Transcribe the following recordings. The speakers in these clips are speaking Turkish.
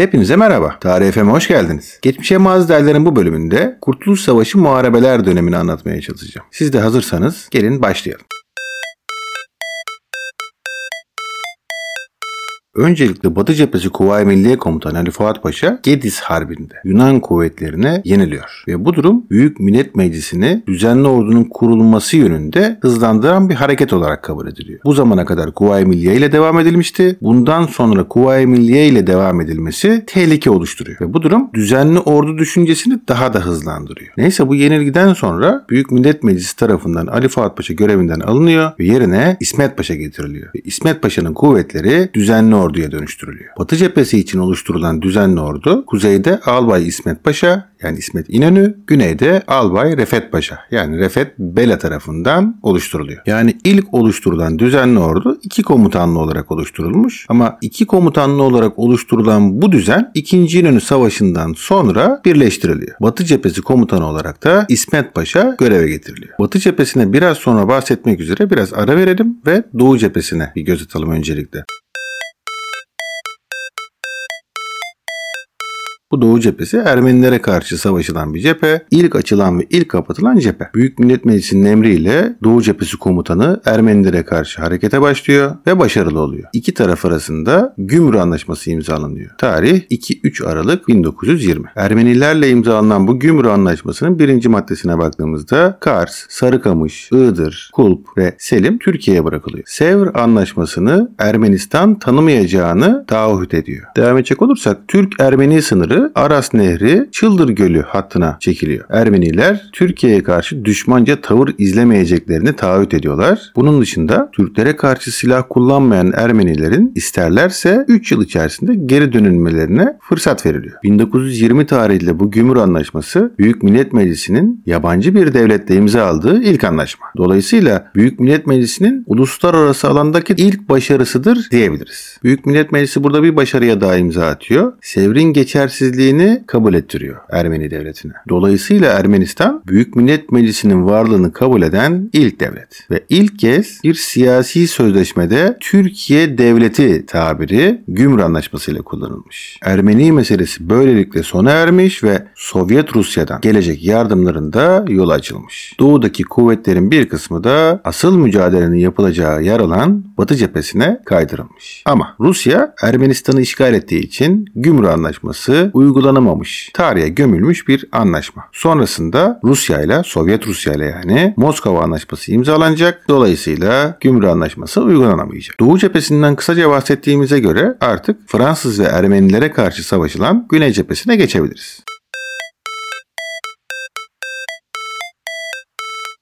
Hepinize merhaba. Tarih FM'e hoş geldiniz. Geçmişe Maz Derler'in bu bölümünde Kurtuluş Savaşı muharebeler dönemini anlatmaya çalışacağım. Siz de hazırsanız gelin başlayalım. Öncelikle Batı Cephesi Kuvayi Milliye Komutanı Ali Fuat Paşa Gediz Harbi'nde Yunan kuvvetlerine yeniliyor. Ve bu durum Büyük Millet Meclisi'ni düzenli ordunun kurulması yönünde hızlandıran bir hareket olarak kabul ediliyor. Bu zamana kadar Kuvayi Milliye ile devam edilmişti. Bundan sonra Kuvayi Milliye ile devam edilmesi tehlike oluşturuyor. Ve bu durum düzenli ordu düşüncesini daha da hızlandırıyor. Neyse bu yenilgiden sonra Büyük Millet Meclisi tarafından Ali Fuat Paşa görevinden alınıyor ve yerine İsmet Paşa getiriliyor. Ve İsmet Paşa'nın kuvvetleri düzenli orduya dönüştürülüyor. Batı cephesi için oluşturulan düzenli ordu kuzeyde Albay İsmet Paşa yani İsmet İnönü, güneyde Albay Refet Paşa yani Refet Bela tarafından oluşturuluyor. Yani ilk oluşturulan düzenli ordu iki komutanlı olarak oluşturulmuş ama iki komutanlı olarak oluşturulan bu düzen 2. İnönü Savaşı'ndan sonra birleştiriliyor. Batı cephesi komutanı olarak da İsmet Paşa göreve getiriliyor. Batı cephesine biraz sonra bahsetmek üzere biraz ara verelim ve Doğu cephesine bir göz atalım öncelikle. Bu Doğu cephesi Ermenilere karşı savaşılan bir cephe. İlk açılan ve ilk kapatılan cephe. Büyük Millet Meclisi'nin emriyle Doğu cephesi komutanı Ermenilere karşı harekete başlıyor ve başarılı oluyor. İki taraf arasında Gümrü Anlaşması imzalanıyor. Tarih 2-3 Aralık 1920. Ermenilerle imzalanan bu Gümrü Anlaşması'nın birinci maddesine baktığımızda Kars, Sarıkamış, Iğdır, Kulp ve Selim Türkiye'ye bırakılıyor. Sevr Anlaşması'nı Ermenistan tanımayacağını taahhüt ediyor. Devam edecek olursak Türk-Ermeni sınırı Aras Nehri Çıldır Gölü hattına çekiliyor. Ermeniler Türkiye'ye karşı düşmanca tavır izlemeyeceklerini taahhüt ediyorlar. Bunun dışında Türklere karşı silah kullanmayan Ermenilerin isterlerse 3 yıl içerisinde geri dönülmelerine fırsat veriliyor. 1920 tarihli bu Gümür Anlaşması Büyük Millet Meclisi'nin yabancı bir devletle imza aldığı ilk anlaşma. Dolayısıyla Büyük Millet Meclisi'nin uluslararası alandaki ilk başarısıdır diyebiliriz. Büyük Millet Meclisi burada bir başarıya daha imza atıyor. Sevrin geçersiz eşitsizliğini kabul ettiriyor Ermeni devletine. Dolayısıyla Ermenistan Büyük Millet Meclisi'nin varlığını kabul eden ilk devlet. Ve ilk kez bir siyasi sözleşmede Türkiye Devleti tabiri Gümrü Anlaşması ile kullanılmış. Ermeni meselesi böylelikle sona ermiş ve Sovyet Rusya'dan gelecek yardımlarında yol açılmış. Doğudaki kuvvetlerin bir kısmı da asıl mücadelenin yapılacağı yer olan Batı cephesine kaydırılmış. Ama Rusya Ermenistan'ı işgal ettiği için Gümrü Anlaşması uygulanamamış, tarihe gömülmüş bir anlaşma. Sonrasında Rusya ile Sovyet Rusya ile yani Moskova Anlaşması imzalanacak. Dolayısıyla Gümrü Anlaşması uygulanamayacak. Doğu cephesinden kısaca bahsettiğimize göre artık Fransız ve Ermenilere karşı savaşılan Güney cephesine geçebiliriz.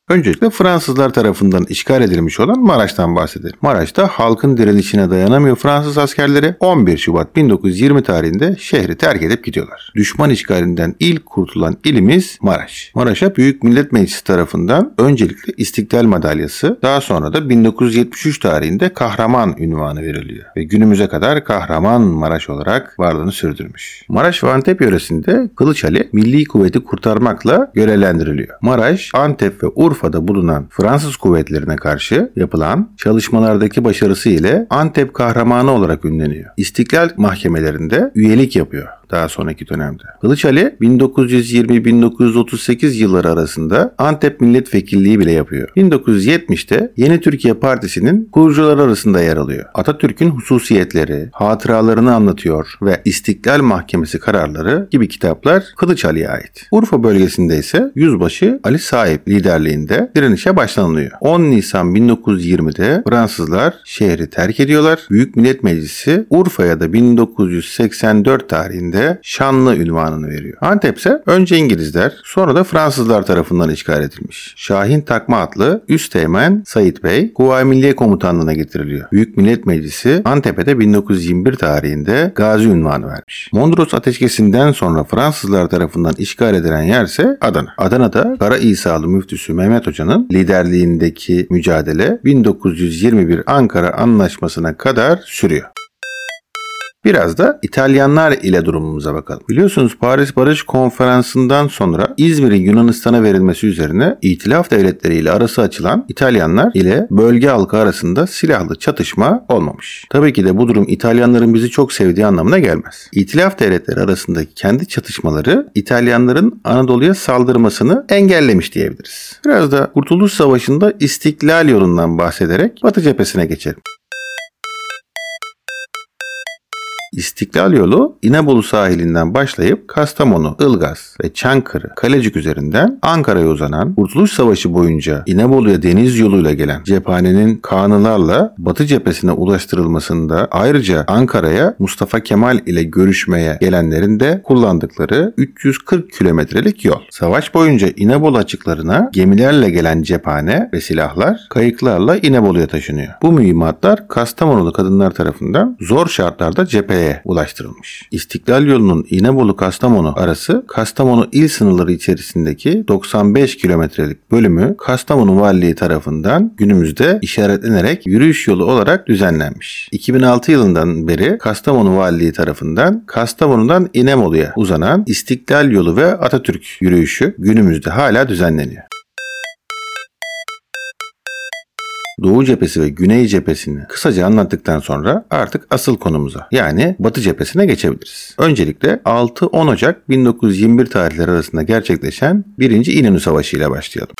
Öncelikle Fransızlar tarafından işgal edilmiş olan Maraş'tan bahsedelim. Maraş'ta halkın direnişine dayanamıyor Fransız askerleri 11 Şubat 1920 tarihinde şehri terk edip gidiyorlar. Düşman işgalinden ilk kurtulan ilimiz Maraş. Maraş'a Büyük Millet Meclisi tarafından öncelikle İstiklal Madalyası daha sonra da 1973 tarihinde Kahraman ünvanı veriliyor. Ve günümüze kadar Kahraman Maraş olarak varlığını sürdürmüş. Maraş ve Antep yöresinde Kılıç Ali milli kuvveti kurtarmakla görevlendiriliyor. Maraş, Antep ve Urfa Urfa'da bulunan Fransız kuvvetlerine karşı yapılan çalışmalardaki başarısı ile Antep kahramanı olarak ünleniyor. İstiklal mahkemelerinde üyelik yapıyor daha sonraki dönemde. Kılıç Ali 1920-1938 yılları arasında Antep milletvekilliği bile yapıyor. 1970'te Yeni Türkiye Partisi'nin kurucuları arasında yer alıyor. Atatürk'ün hususiyetleri, hatıralarını anlatıyor ve İstiklal Mahkemesi kararları gibi kitaplar Kılıç Ali'ye ait. Urfa bölgesinde ise Yüzbaşı Ali Sahip liderliğinde direnişe başlanılıyor. 10 Nisan 1920'de Fransızlar şehri terk ediyorlar. Büyük Millet Meclisi Urfa'ya da 1984 tarihinde de Şanlı ünvanını veriyor. Antep ise önce İngilizler sonra da Fransızlar tarafından işgal edilmiş. Şahin Takma adlı Üsteğmen Sait Bey Kuvayi Milliye Komutanlığı'na getiriliyor. Büyük Millet Meclisi Antep'e 1921 tarihinde Gazi ünvanı vermiş. Mondros Ateşkesi'nden sonra Fransızlar tarafından işgal edilen yer ise Adana. Adana'da Kara İsa'lı müftüsü Mehmet Hoca'nın liderliğindeki mücadele 1921 Ankara Anlaşması'na kadar sürüyor. Biraz da İtalyanlar ile durumumuza bakalım. Biliyorsunuz Paris Barış Konferansı'ndan sonra İzmir'in Yunanistan'a verilmesi üzerine İtilaf devletleri ile arası açılan İtalyanlar ile bölge halkı arasında silahlı çatışma olmamış. Tabii ki de bu durum İtalyanların bizi çok sevdiği anlamına gelmez. İtilaf devletleri arasındaki kendi çatışmaları İtalyanların Anadolu'ya saldırmasını engellemiş diyebiliriz. Biraz da Kurtuluş Savaşı'nda İstiklal yolundan bahsederek Batı cephesine geçelim. İstiklal yolu İnebolu sahilinden başlayıp Kastamonu, Ilgaz ve Çankırı, Kalecik üzerinden Ankara'ya uzanan Kurtuluş Savaşı boyunca İnebolu'ya deniz yoluyla gelen cephanenin kanılarla Batı cephesine ulaştırılmasında ayrıca Ankara'ya Mustafa Kemal ile görüşmeye gelenlerin de kullandıkları 340 kilometrelik yol. Savaş boyunca İnebolu açıklarına gemilerle gelen cephane ve silahlar kayıklarla İnebolu'ya taşınıyor. Bu mühimmatlar Kastamonulu kadınlar tarafından zor şartlarda cepheye Ankara'ya ulaştırılmış. İstiklal yolunun İnebolu-Kastamonu arası Kastamonu il sınırları içerisindeki 95 kilometrelik bölümü Kastamonu Valiliği tarafından günümüzde işaretlenerek yürüyüş yolu olarak düzenlenmiş. 2006 yılından beri Kastamonu Valiliği tarafından Kastamonu'dan İnebolu'ya uzanan İstiklal yolu ve Atatürk yürüyüşü günümüzde hala düzenleniyor. Doğu cephesi ve Güney cephesini kısaca anlattıktan sonra artık asıl konumuza yani Batı cephesine geçebiliriz. Öncelikle 6-10 Ocak 1921 tarihleri arasında gerçekleşen 1. İnönü Savaşı ile başlayalım.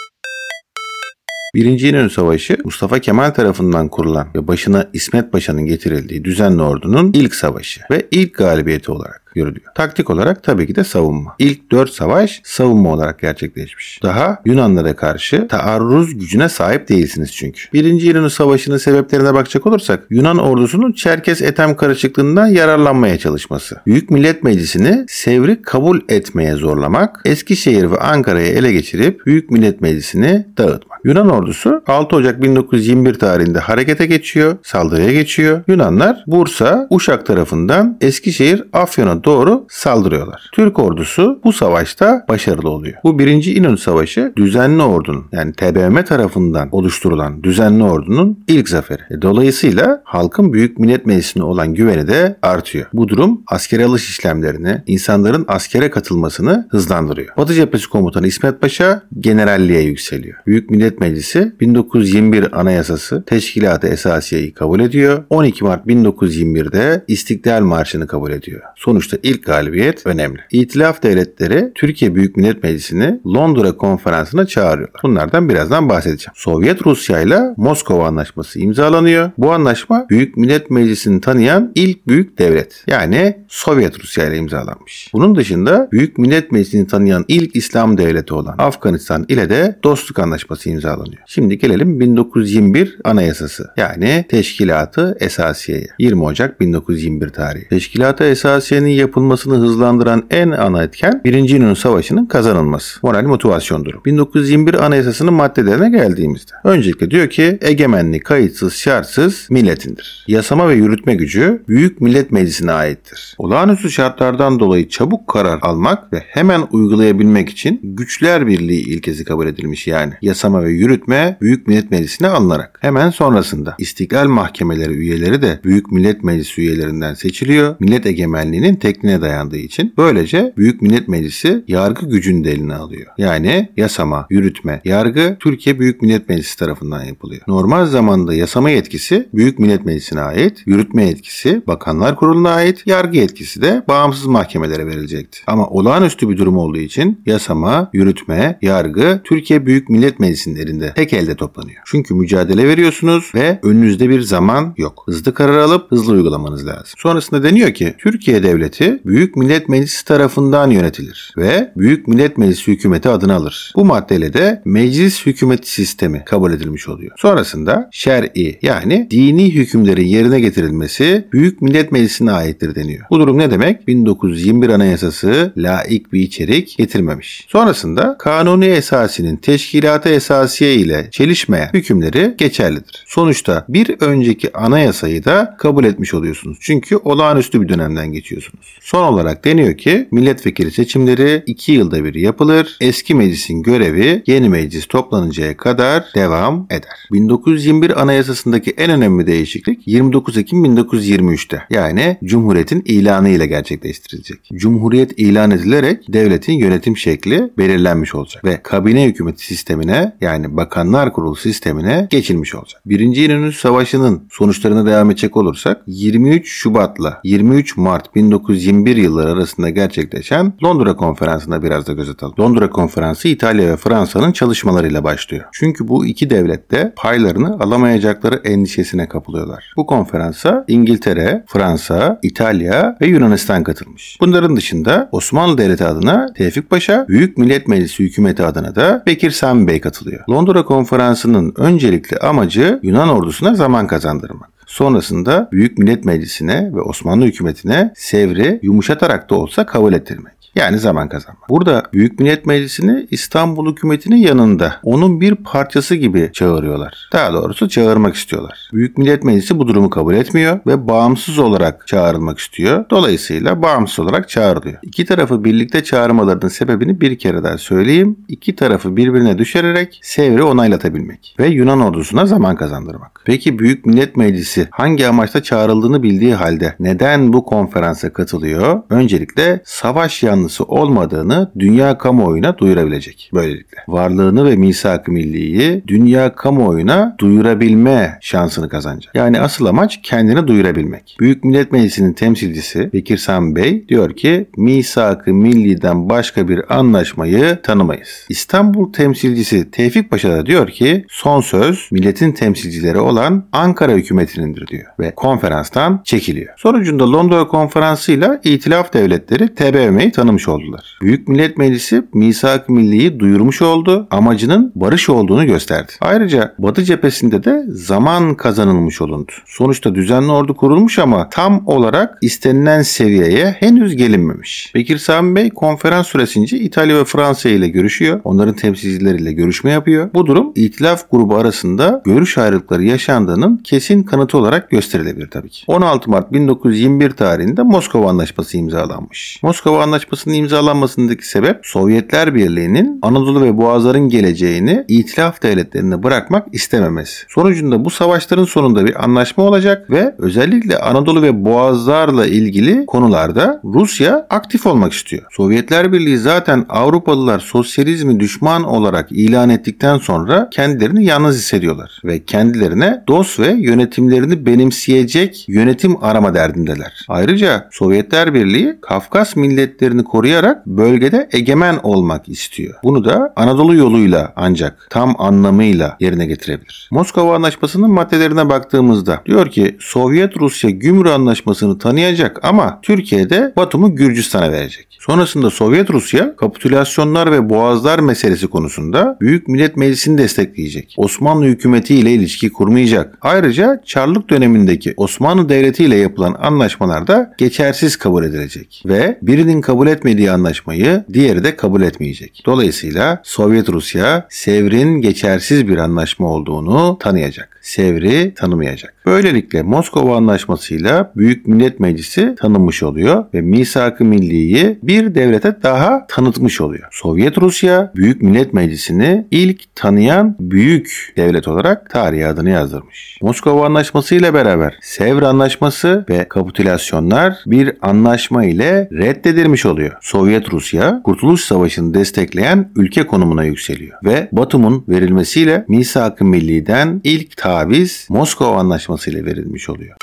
Birinci İnönü Savaşı Mustafa Kemal tarafından kurulan ve başına İsmet Paşa'nın getirildiği düzenli ordunun ilk savaşı ve ilk galibiyeti olarak görülüyor. Taktik olarak tabii ki de savunma. İlk 4 savaş savunma olarak gerçekleşmiş. Daha Yunanlara karşı taarruz gücüne sahip değilsiniz çünkü. Birinci İnönü Savaşı'nın sebeplerine bakacak olursak Yunan ordusunun Çerkes Etem karışıklığından yararlanmaya çalışması. Büyük Millet Meclisi'ni Sevri kabul etmeye zorlamak, Eskişehir ve Ankara'yı ele geçirip Büyük Millet Meclisi'ni dağıtmak. Yunan ordusu 6 Ocak 1921 tarihinde harekete geçiyor, saldırıya geçiyor. Yunanlar Bursa, Uşak tarafından Eskişehir, Afyon'a doğru saldırıyorlar. Türk ordusu bu savaşta başarılı oluyor. Bu birinci İnönü Savaşı düzenli ordunun yani TBMM tarafından oluşturulan düzenli ordunun ilk zaferi. E, dolayısıyla halkın Büyük Millet Meclisi'ne olan güveni de artıyor. Bu durum askeri alış işlemlerini, insanların askere katılmasını hızlandırıyor. Batı Cephesi Komutanı İsmet Paşa generalliğe yükseliyor. Büyük Millet Meclisi 1921 Anayasası Teşkilat-ı Esasiye'yi kabul ediyor. 12 Mart 1921'de İstiklal Marşı'nı kabul ediyor. Sonuçta ilk galibiyet önemli. İtilaf devletleri Türkiye Büyük Millet Meclisi'ni Londra konferansına çağırıyorlar. Bunlardan birazdan bahsedeceğim. Sovyet Rusya ile Moskova Anlaşması imzalanıyor. Bu anlaşma Büyük Millet Meclisi'ni tanıyan ilk büyük devlet. Yani Sovyet Rusya ile imzalanmış. Bunun dışında Büyük Millet Meclisi'ni tanıyan ilk İslam devleti olan Afganistan ile de dostluk anlaşması imzalanıyor. Şimdi gelelim 1921 Anayasası yani Teşkilatı Esasiye'ye. 20 Ocak 1921 tarihi. Teşkilatı Esasiye'nin yapılmasını hızlandıran en ana etken 1. İnönü Savaşı'nın kazanılması. Moral motivasyondur. 1921 Anayasası'nın maddelerine geldiğimizde. Öncelikle diyor ki egemenlik kayıtsız şartsız milletindir. Yasama ve yürütme gücü Büyük Millet Meclisi'ne aittir. Olağanüstü şartlardan dolayı çabuk karar almak ve hemen uygulayabilmek için güçler birliği ilkesi kabul edilmiş yani. Yasama ve yürütme Büyük Millet Meclisi'ne alınarak. Hemen sonrasında İstiklal Mahkemeleri üyeleri de Büyük Millet Meclisi üyelerinden seçiliyor. Millet egemenliğinin tekniğine dayandığı için böylece Büyük Millet Meclisi yargı gücünü de eline alıyor. Yani yasama, yürütme, yargı Türkiye Büyük Millet Meclisi tarafından yapılıyor. Normal zamanda yasama yetkisi Büyük Millet Meclisi'ne ait, yürütme yetkisi Bakanlar Kurulu'na ait, yargı yetkisi de bağımsız mahkemelere verilecekti. Ama olağanüstü bir durum olduğu için yasama, yürütme, yargı Türkiye Büyük Millet Meclisi'nin elinde tek elde toplanıyor. Çünkü mücadele veriyorsunuz ve önünüzde bir zaman yok. Hızlı karar alıp hızlı uygulamanız lazım. Sonrasında deniyor ki Türkiye Devleti Büyük Millet Meclisi tarafından yönetilir ve Büyük Millet Meclisi hükümeti adını alır. Bu maddeyle de meclis hükümeti sistemi kabul edilmiş oluyor. Sonrasında şer'i yani dini hükümlerin yerine getirilmesi Büyük Millet Meclisi'ne aittir deniyor. Bu durum ne demek? 1921 Anayasası laik bir içerik getirmemiş. Sonrasında kanuni esasinin teşkilatı esasiye ile çelişmeyen hükümleri geçerlidir. Sonuçta bir önceki anayasayı da kabul etmiş oluyorsunuz. Çünkü olağanüstü bir dönemden geçiyorsunuz. Son olarak deniyor ki milletvekili seçimleri 2 yılda bir yapılır. Eski meclisin görevi yeni meclis toplanıncaya kadar devam eder. 1921 Anayasası'ndaki en önemli değişiklik 29 Ekim 1923'te yani Cumhuriyet'in ilanı ile gerçekleştirilecek. Cumhuriyet ilan edilerek devletin yönetim şekli belirlenmiş olacak ve kabine hükümeti sistemine yani bakanlar kurulu sistemine geçilmiş olacak. Birinci İnönü Savaşı'nın sonuçlarına devam edecek olursak 23 Şubat'la 23 Mart 1921 yılları arasında gerçekleşen Londra Konferansı'na biraz da göz atalım. Londra Konferansı İtalya ve Fransa'nın çalışmalarıyla başlıyor. Çünkü bu iki devlet de paylarını alamayacakları endişesine kapılıyorlar. Bu konferansa İngiltere, Fransa, İtalya ve Yunanistan katılmış. Bunların dışında Osmanlı Devleti adına Tevfik Paşa, Büyük Millet Meclisi hükümeti adına da Bekir Sami Bey katılıyor. Londra Konferansı'nın öncelikli amacı Yunan ordusuna zaman kazandırmak. Sonrasında Büyük Millet Meclisi'ne ve Osmanlı hükümetine Sevr'i yumuşatarak da olsa kabul ettirmek. Yani zaman kazanmak. Burada Büyük Millet Meclisi'ni İstanbul hükümetinin yanında onun bir parçası gibi çağırıyorlar. Daha doğrusu çağırmak istiyorlar. Büyük Millet Meclisi bu durumu kabul etmiyor ve bağımsız olarak çağrılmak istiyor. Dolayısıyla bağımsız olarak çağrılıyor. İki tarafı birlikte çağırmalarının sebebini bir kere daha söyleyeyim. İki tarafı birbirine düşürerek Sevr'i onaylatabilmek ve Yunan ordusuna zaman kazandırmak. Peki Büyük Millet Meclisi hangi amaçla çağrıldığını bildiği halde neden bu konferansa katılıyor? Öncelikle savaş yanlısı olmadığını dünya kamuoyuna duyurabilecek böylelikle. Varlığını ve misak-ı milliyi dünya kamuoyuna duyurabilme şansını kazanacak. Yani asıl amaç kendini duyurabilmek. Büyük Millet Meclisi'nin temsilcisi Bekir Sami Bey diyor ki misak-ı milliden başka bir anlaşmayı tanımayız. İstanbul temsilcisi Tevfik Paşa da diyor ki son söz milletin temsilcileri olan Ankara hükümetinindir diyor ve konferanstan çekiliyor. Sonucunda Londra konferansıyla İtilaf devletleri TBMM'yi tanımış oldular. Büyük Millet Meclisi misak milliyi duyurmuş oldu, amacının barış olduğunu gösterdi. Ayrıca Batı cephesinde de zaman kazanılmış olundu. Sonuçta düzenli ordu kurulmuş ama tam olarak istenilen seviyeye henüz gelinmemiş. Bekir Sami Bey konferans süresince İtalya ve Fransa ile görüşüyor. Onların temsilcileriyle görüşme yapıyor. Bu durum İtilaf grubu arasında görüş ayrılıkları yaşandığının kesin kanıtı olarak gösterilebilir tabii ki. 16 Mart 1921 tarihinde Moskova Anlaşması imzalanmış. Moskova Anlaşması'nın imzalanmasındaki sebep Sovyetler Birliği'nin Anadolu ve Boğazların geleceğini İtilaf devletlerine bırakmak istememesi. Sonucunda bu savaşların sonunda bir anlaşma olacak ve özellikle Anadolu ve Boğazlarla ilgili konularda Rusya aktif olmak istiyor. Sovyetler Birliği zaten Avrupalılar sosyalizmi düşman olarak ilan ettikten sonra kendilerini yalnız hissediyorlar ve kendilerine dost ve yönetimlerini benimseyecek yönetim arama derdindeler. Ayrıca Sovyetler Birliği Kafkas milletlerini koruyarak bölgede egemen olmak istiyor. Bunu da Anadolu yoluyla ancak tam anlamıyla yerine getirebilir. Moskova Anlaşması'nın maddelerine baktığımızda diyor ki Sovyet Rusya Gümrük Anlaşması'nı tanıyacak ama Türkiye'de Batum'u Gürcistan'a verecek. Sonrasında Sovyet Rusya kapitülasyonlar ve boğazlar meselesi konusunda Büyük Millet Meclisi'ni destekleyecek. Osmanlı hükümeti ile ilişki kurmayacak. Ayrıca Çarlık dönemindeki Osmanlı Devleti ile yapılan anlaşmalar da geçersiz kabul edilecek ve birinin kabul etmediği anlaşmayı diğeri de kabul etmeyecek. Dolayısıyla Sovyet Rusya Sevr'in geçersiz bir anlaşma olduğunu tanıyacak. Sevr'i tanımayacak. Böylelikle Moskova Anlaşması'yla Büyük Millet Meclisi tanınmış oluyor ve Misak-ı Milli'yi bir devlete daha tanıtmış oluyor. Sovyet Rusya Büyük Millet Meclisi'ni ilk tanıyan büyük devlet olarak tarihe adını yazdırmış. Moskova Anlaşması ile beraber Sevr Anlaşması ve kapitülasyonlar bir anlaşma ile reddedilmiş oluyor. Sovyet Rusya Kurtuluş Savaşı'nı destekleyen ülke konumuna yükseliyor ve Batum'un verilmesiyle Misak-ı Milli'den ilk taviz Moskova Anlaşması ile verilmiş oluyor.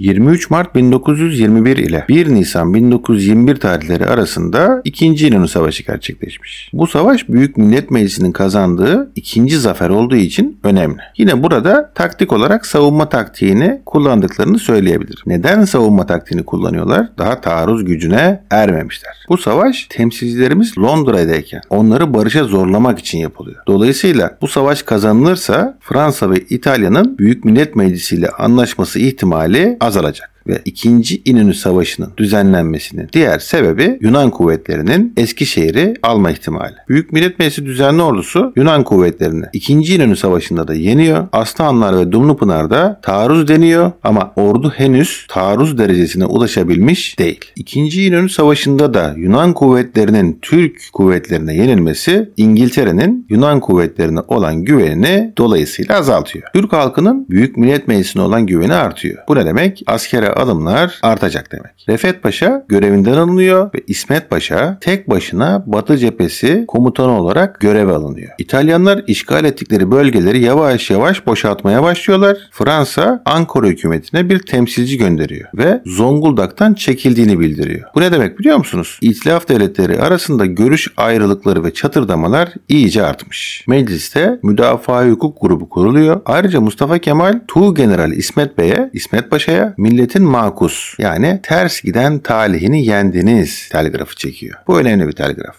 23 Mart 1921 ile 1 Nisan 1921 tarihleri arasında 2. İnönü Savaşı gerçekleşmiş. Bu savaş Büyük Millet Meclisi'nin kazandığı ikinci zafer olduğu için önemli. Yine burada taktik olarak savunma taktiğini kullandıklarını söyleyebilirim. Neden savunma taktiğini kullanıyorlar? Daha taarruz gücüne ermemişler. Bu savaş temsilcilerimiz Londra'dayken onları barışa zorlamak için yapılıyor. Dolayısıyla bu savaş kazanılırsa Fransa ve İtalya'nın Büyük Millet Meclisi ile anlaşması ihtimali azalacak. Ve 2. İnönü Savaşı'nın düzenlenmesinin diğer sebebi Yunan kuvvetlerinin Eskişehir'i alma ihtimali. Büyük Millet Meclisi düzenli ordusu Yunan kuvvetlerini 2. İnönü Savaşı'nda da yeniyor. Aslanlar ve Dumlupınar'da taarruz deniyor ama ordu henüz taarruz derecesine ulaşabilmiş değil. 2. İnönü Savaşı'nda da Yunan kuvvetlerinin Türk kuvvetlerine yenilmesi İngiltere'nin Yunan kuvvetlerine olan güvenini dolayısıyla azaltıyor. Türk halkının Büyük Millet Meclisi'ne olan güveni artıyor. Bu ne demek? Askere adımlar artacak demek. Refet Paşa görevinden alınıyor ve İsmet Paşa tek başına Batı cephesi komutanı olarak göreve alınıyor. İtalyanlar işgal ettikleri bölgeleri yavaş yavaş boşaltmaya başlıyorlar. Fransa Ankara hükümetine bir temsilci gönderiyor ve Zonguldak'tan çekildiğini bildiriyor. Bu ne demek biliyor musunuz? İtilaf devletleri arasında görüş ayrılıkları ve çatırdamalar iyice artmış. Mecliste müdafaa hukuk grubu kuruluyor. Ayrıca Mustafa Kemal Tuğ General İsmet Bey'e, İsmet Paşa'ya milletin makus yani ters giden talihini yendiniz telgrafı çekiyor. Bu önemli bir telgraf.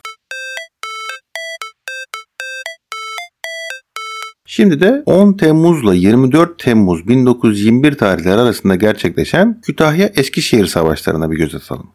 Şimdi de 10 Temmuz'la 24 Temmuz 1921 tarihleri arasında gerçekleşen Kütahya-Eskişehir savaşlarına bir göz atalım.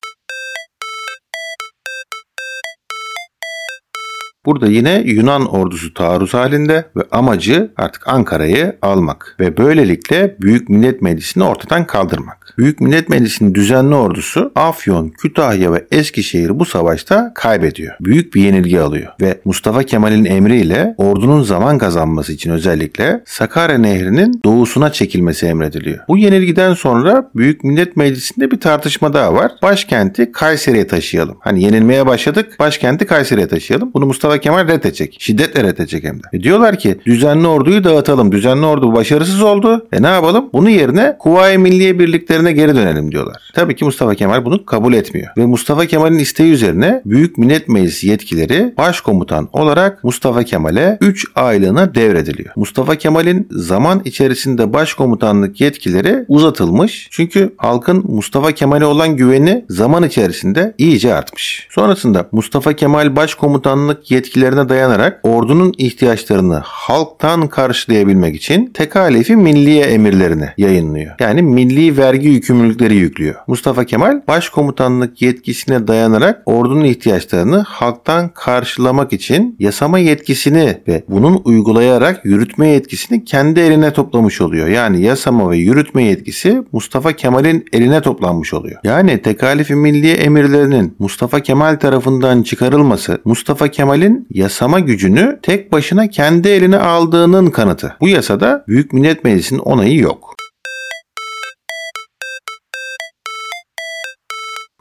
Burada yine Yunan ordusu taarruz halinde ve amacı artık Ankara'yı almak ve böylelikle Büyük Millet Meclisi'ni ortadan kaldırmak. Büyük Millet Meclisi'nin düzenli ordusu Afyon, Kütahya ve Eskişehir bu savaşta kaybediyor. Büyük bir yenilgi alıyor ve Mustafa Kemal'in emriyle ordunun zaman kazanması için özellikle Sakarya Nehri'nin doğusuna çekilmesi emrediliyor. Bu yenilgiden sonra Büyük Millet Meclisi'nde bir tartışma daha var. Başkenti Kayseri'ye taşıyalım. Hani yenilmeye başladık, başkenti Kayseri'ye taşıyalım. Bunu Mustafa Kemal reddedecek. Şiddetle reddedecek hem de. E diyorlar ki düzenli orduyu dağıtalım. Düzenli ordu başarısız oldu. E ne yapalım? Bunun yerine Kuvayi Milliye birliklerine geri dönelim diyorlar. Tabii ki Mustafa Kemal bunu kabul etmiyor. Ve Mustafa Kemal'in isteği üzerine Büyük Millet Meclisi yetkileri başkomutan olarak Mustafa Kemal'e 3 aylığına devrediliyor. Mustafa Kemal'in zaman içerisinde başkomutanlık yetkileri uzatılmış. Çünkü halkın Mustafa Kemal'e olan güveni zaman içerisinde iyice artmış. Sonrasında Mustafa Kemal başkomutanlık yetkilerine dayanarak ordunun ihtiyaçlarını halktan karşılayabilmek için tekalifi milliye emirlerini yayınlıyor. Yani milli vergi yükümlülükleri yüklüyor. Mustafa Kemal başkomutanlık yetkisine dayanarak ordunun ihtiyaçlarını halktan karşılamak için yasama yetkisini ve bunun uygulayarak yürütme yetkisini kendi eline toplamış oluyor. Yani yasama ve yürütme yetkisi Mustafa Kemal'in eline toplanmış oluyor. Yani tekalifi milliye emirlerinin Mustafa Kemal tarafından çıkarılması Mustafa Kemal'in yasama gücünü tek başına kendi eline aldığının kanıtı. Bu yasada Büyük Millet Meclisi'nin onayı yok.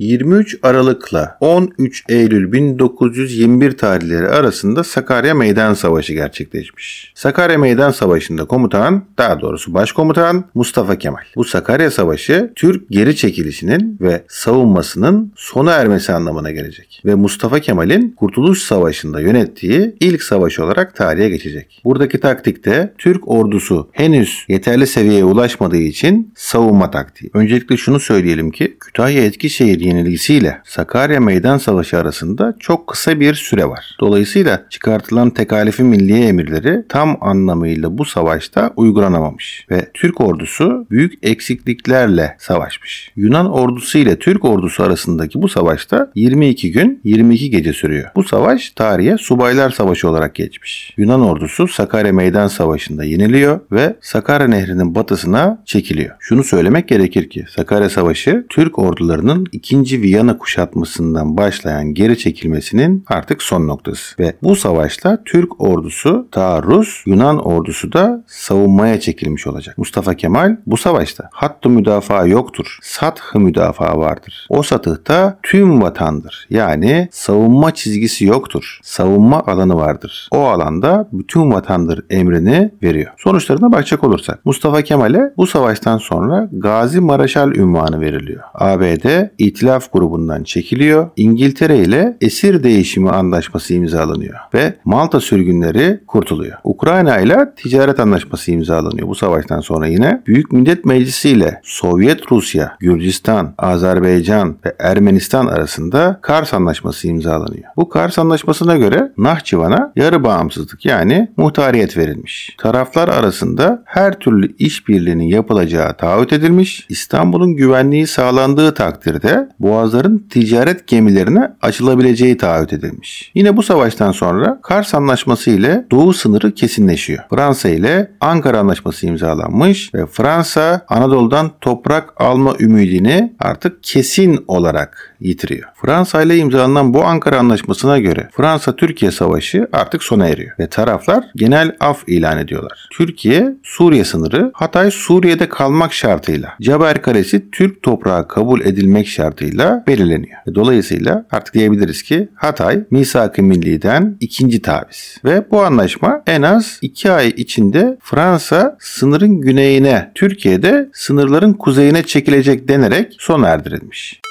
23 Aralık'la 13 Eylül 1921 tarihleri arasında Sakarya Meydan Savaşı gerçekleşmiş. Sakarya Meydan Savaşı'nda komutan, daha doğrusu başkomutan Mustafa Kemal. Bu Sakarya Savaşı Türk geri çekilişinin ve savunmasının sona ermesi anlamına gelecek. Ve Mustafa Kemal'in Kurtuluş Savaşı'nda yönettiği ilk savaş olarak tarihe geçecek. Buradaki taktikte Türk ordusu henüz yeterli seviyeye ulaşmadığı için savunma taktiği. Öncelikle şunu söyleyelim ki Kütahya Eskişehir yenilgisiyle Sakarya Meydan Savaşı arasında çok kısa bir süre var. Dolayısıyla çıkartılan tekalifi milliye emirleri tam anlamıyla bu savaşta uygulanamamış ve Türk ordusu büyük eksikliklerle savaşmış. Yunan ordusu ile Türk ordusu arasındaki bu savaşta 22 gün 22 gece sürüyor. Bu savaş tarihe Subaylar Savaşı olarak geçmiş. Yunan ordusu Sakarya Meydan Savaşı'nda yeniliyor ve Sakarya Nehri'nin batısına çekiliyor. Şunu söylemek gerekir ki Sakarya Savaşı Türk ordularının ikinci 2. Viyana kuşatmasından başlayan geri çekilmesinin artık son noktası. Ve bu savaşta Türk ordusu taarruz, Yunan ordusu da savunmaya çekilmiş olacak. Mustafa Kemal bu savaşta hattı müdafaa yoktur. Sathı müdafaa vardır. O satıhta tüm vatandır. Yani savunma çizgisi yoktur. Savunma alanı vardır. O alanda bütün vatandır emrini veriyor. Sonuçlarına bakacak olursak Mustafa Kemal'e bu savaştan sonra Gazi Maraşal ünvanı veriliyor. ABD itilaf İtilaf grubundan çekiliyor. İngiltere ile esir değişimi anlaşması imzalanıyor ve Malta sürgünleri kurtuluyor. Ukrayna ile ticaret anlaşması imzalanıyor bu savaştan sonra yine. Büyük Millet Meclisi ile Sovyet Rusya, Gürcistan, Azerbaycan ve Ermenistan arasında Kars Anlaşması imzalanıyor. Bu Kars Anlaşması'na göre Nahçıvan'a yarı bağımsızlık yani muhtariyet verilmiş. Taraflar arasında her türlü işbirliğinin yapılacağı taahhüt edilmiş. İstanbul'un güvenliği sağlandığı takdirde boğazların ticaret gemilerine açılabileceği taahhüt edilmiş. Yine bu savaştan sonra Kars Anlaşması ile Doğu sınırı kesinleşiyor. Fransa ile Ankara Anlaşması imzalanmış ve Fransa Anadolu'dan toprak alma ümidini artık kesin olarak yitiriyor. Fransa ile imzalanan bu Ankara Anlaşması'na göre Fransa-Türkiye Savaşı artık sona eriyor ve taraflar genel af ilan ediyorlar. Türkiye Suriye sınırı Hatay Suriye'de kalmak şartıyla Caber Kalesi Türk toprağı kabul edilmek şartıyla belirleniyor. Dolayısıyla artık diyebiliriz ki Hatay Misak-ı Milli'den ikinci taviz. Ve bu anlaşma en az iki ay içinde Fransa sınırın güneyine, Türkiye'de sınırların kuzeyine çekilecek denerek sona erdirilmiş.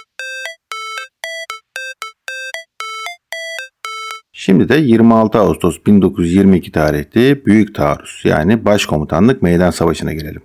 Şimdi de 26 Ağustos 1922 tarihli Büyük Taarruz yani Başkomutanlık Meydan Savaşı'na gelelim.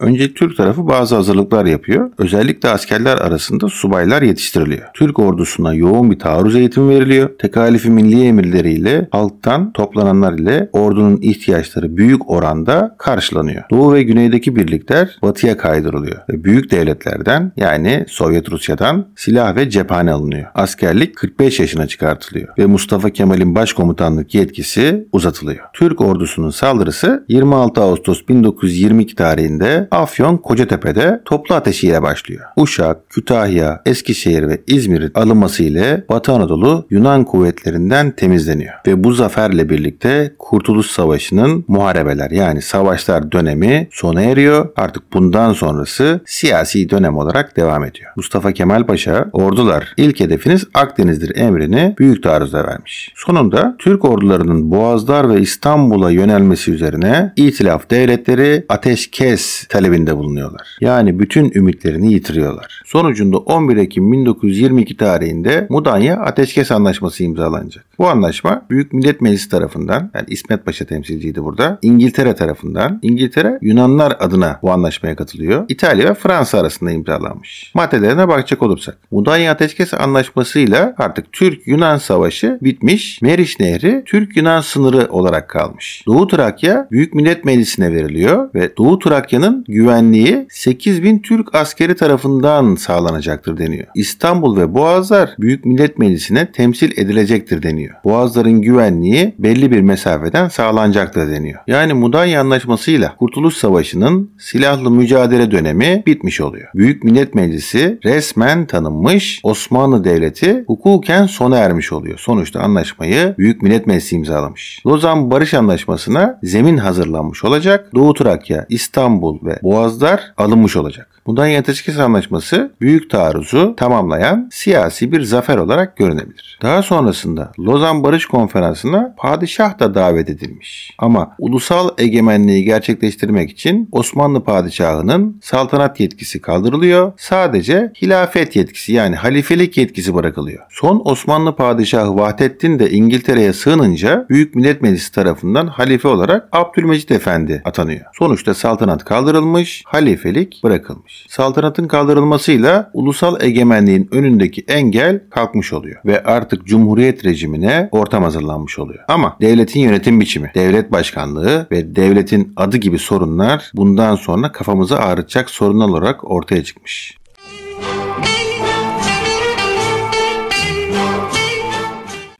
Önce Türk tarafı bazı hazırlıklar yapıyor. Özellikle askerler arasında subaylar yetiştiriliyor. Türk ordusuna yoğun bir taarruz eğitimi veriliyor. Tekalifi milli emirleriyle halktan toplananlar ile ordunun ihtiyaçları büyük oranda karşılanıyor. Doğu ve güneydeki birlikler batıya kaydırılıyor ve büyük devletlerden yani Sovyet Rusya'dan silah ve cephane alınıyor. Askerlik 45 yaşına çıkartılıyor ve Mustafa Kemal'in başkomutanlık yetkisi uzatılıyor. Türk ordusunun saldırısı 26 Ağustos 1922 tarihinde Afyon Kocatepe'de toplu ateşiyle başlıyor. Uşak, Kütahya, Eskişehir ve İzmir'in alınması ile Batı Anadolu Yunan kuvvetlerinden temizleniyor. Ve bu zaferle birlikte Kurtuluş Savaşı'nın muharebeler yani savaşlar dönemi sona eriyor. Artık bundan sonrası siyasi dönem olarak devam ediyor. Mustafa Kemal Paşa ordular ilk hedefiniz Akdeniz'dir emrini büyük taarruzda vermiş. Sonunda Türk ordularının Boğazlar ve İstanbul'a yönelmesi üzerine İtilaf devletleri ateşkes talebinde bulunuyorlar. Yani bütün ümitlerini yitiriyorlar. Sonucunda 11 Ekim 1922 tarihinde Mudanya Ateşkes Anlaşması imzalanacak. Bu anlaşma Büyük Millet Meclisi tarafından yani İsmet Paşa temsilciydi burada. İngiltere tarafından İngiltere Yunanlar adına bu anlaşmaya katılıyor. İtalya ve Fransa arasında imzalanmış. Maddelerine bakacak olursak. Mudanya Ateşkes Anlaşması'yla artık Türk-Yunan Savaşı bitmiş. Meriç Nehri Türk-Yunan sınırı olarak kalmış. Doğu Trakya Büyük Millet Meclisi'ne veriliyor ve Doğu Trakya'nın güvenliği 8000 Türk askeri tarafından sağlanacaktır deniyor. İstanbul ve Boğazlar Büyük Millet Meclisi'ne temsil edilecektir deniyor. Boğazların güvenliği belli bir mesafeden sağlanacaktır deniyor. Yani Mudanya Anlaşması'yla Kurtuluş Savaşı'nın silahlı mücadele dönemi bitmiş oluyor. Büyük Millet Meclisi resmen tanınmış Osmanlı Devleti hukuken sona ermiş oluyor. Sonuçta anlaşmayı Büyük Millet Meclisi imzalamış. Lozan Barış Anlaşması'na zemin hazırlanmış olacak. Doğu Trakya, İstanbul ve Boğazlar alınmış olacak. Mudanya Ateşkes Anlaşması büyük taarruzu tamamlayan siyasi bir zafer olarak görünebilir. Daha sonrasında Lozan Barış Konferansı'na padişah da davet edilmiş. Ama ulusal egemenliği gerçekleştirmek için Osmanlı padişahının saltanat yetkisi kaldırılıyor. Sadece hilafet yetkisi yani halifelik yetkisi bırakılıyor. Son Osmanlı padişahı Vahdettin de İngiltere'ye sığınınca Büyük Millet Meclisi tarafından halife olarak Abdülmecit Efendi atanıyor. Sonuçta saltanat kaldırılmış, halifelik bırakılmış. Saltanatın kaldırılmasıyla ulusal egemenliğin önündeki engel kalkmış oluyor ve artık cumhuriyet rejimine ortam hazırlanmış oluyor. Ama devletin yönetim biçimi, devlet başkanlığı ve devletin adı gibi sorunlar bundan sonra kafamızı ağrıtacak sorunlar olarak ortaya çıkmış.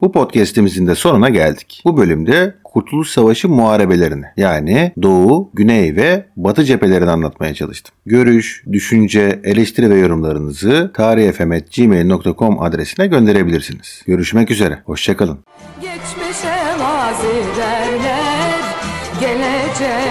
Bu podcast'imizin de sonuna geldik. Bu bölümde Kurtuluş Savaşı muharebelerini yani Doğu, Güney ve Batı cephelerini anlatmaya çalıştım. Görüş, düşünce, eleştiri ve yorumlarınızı tarihfm.gmail.com adresine gönderebilirsiniz. Görüşmek üzere, hoşçakalın. Geçmişe vazi derler, geleceğe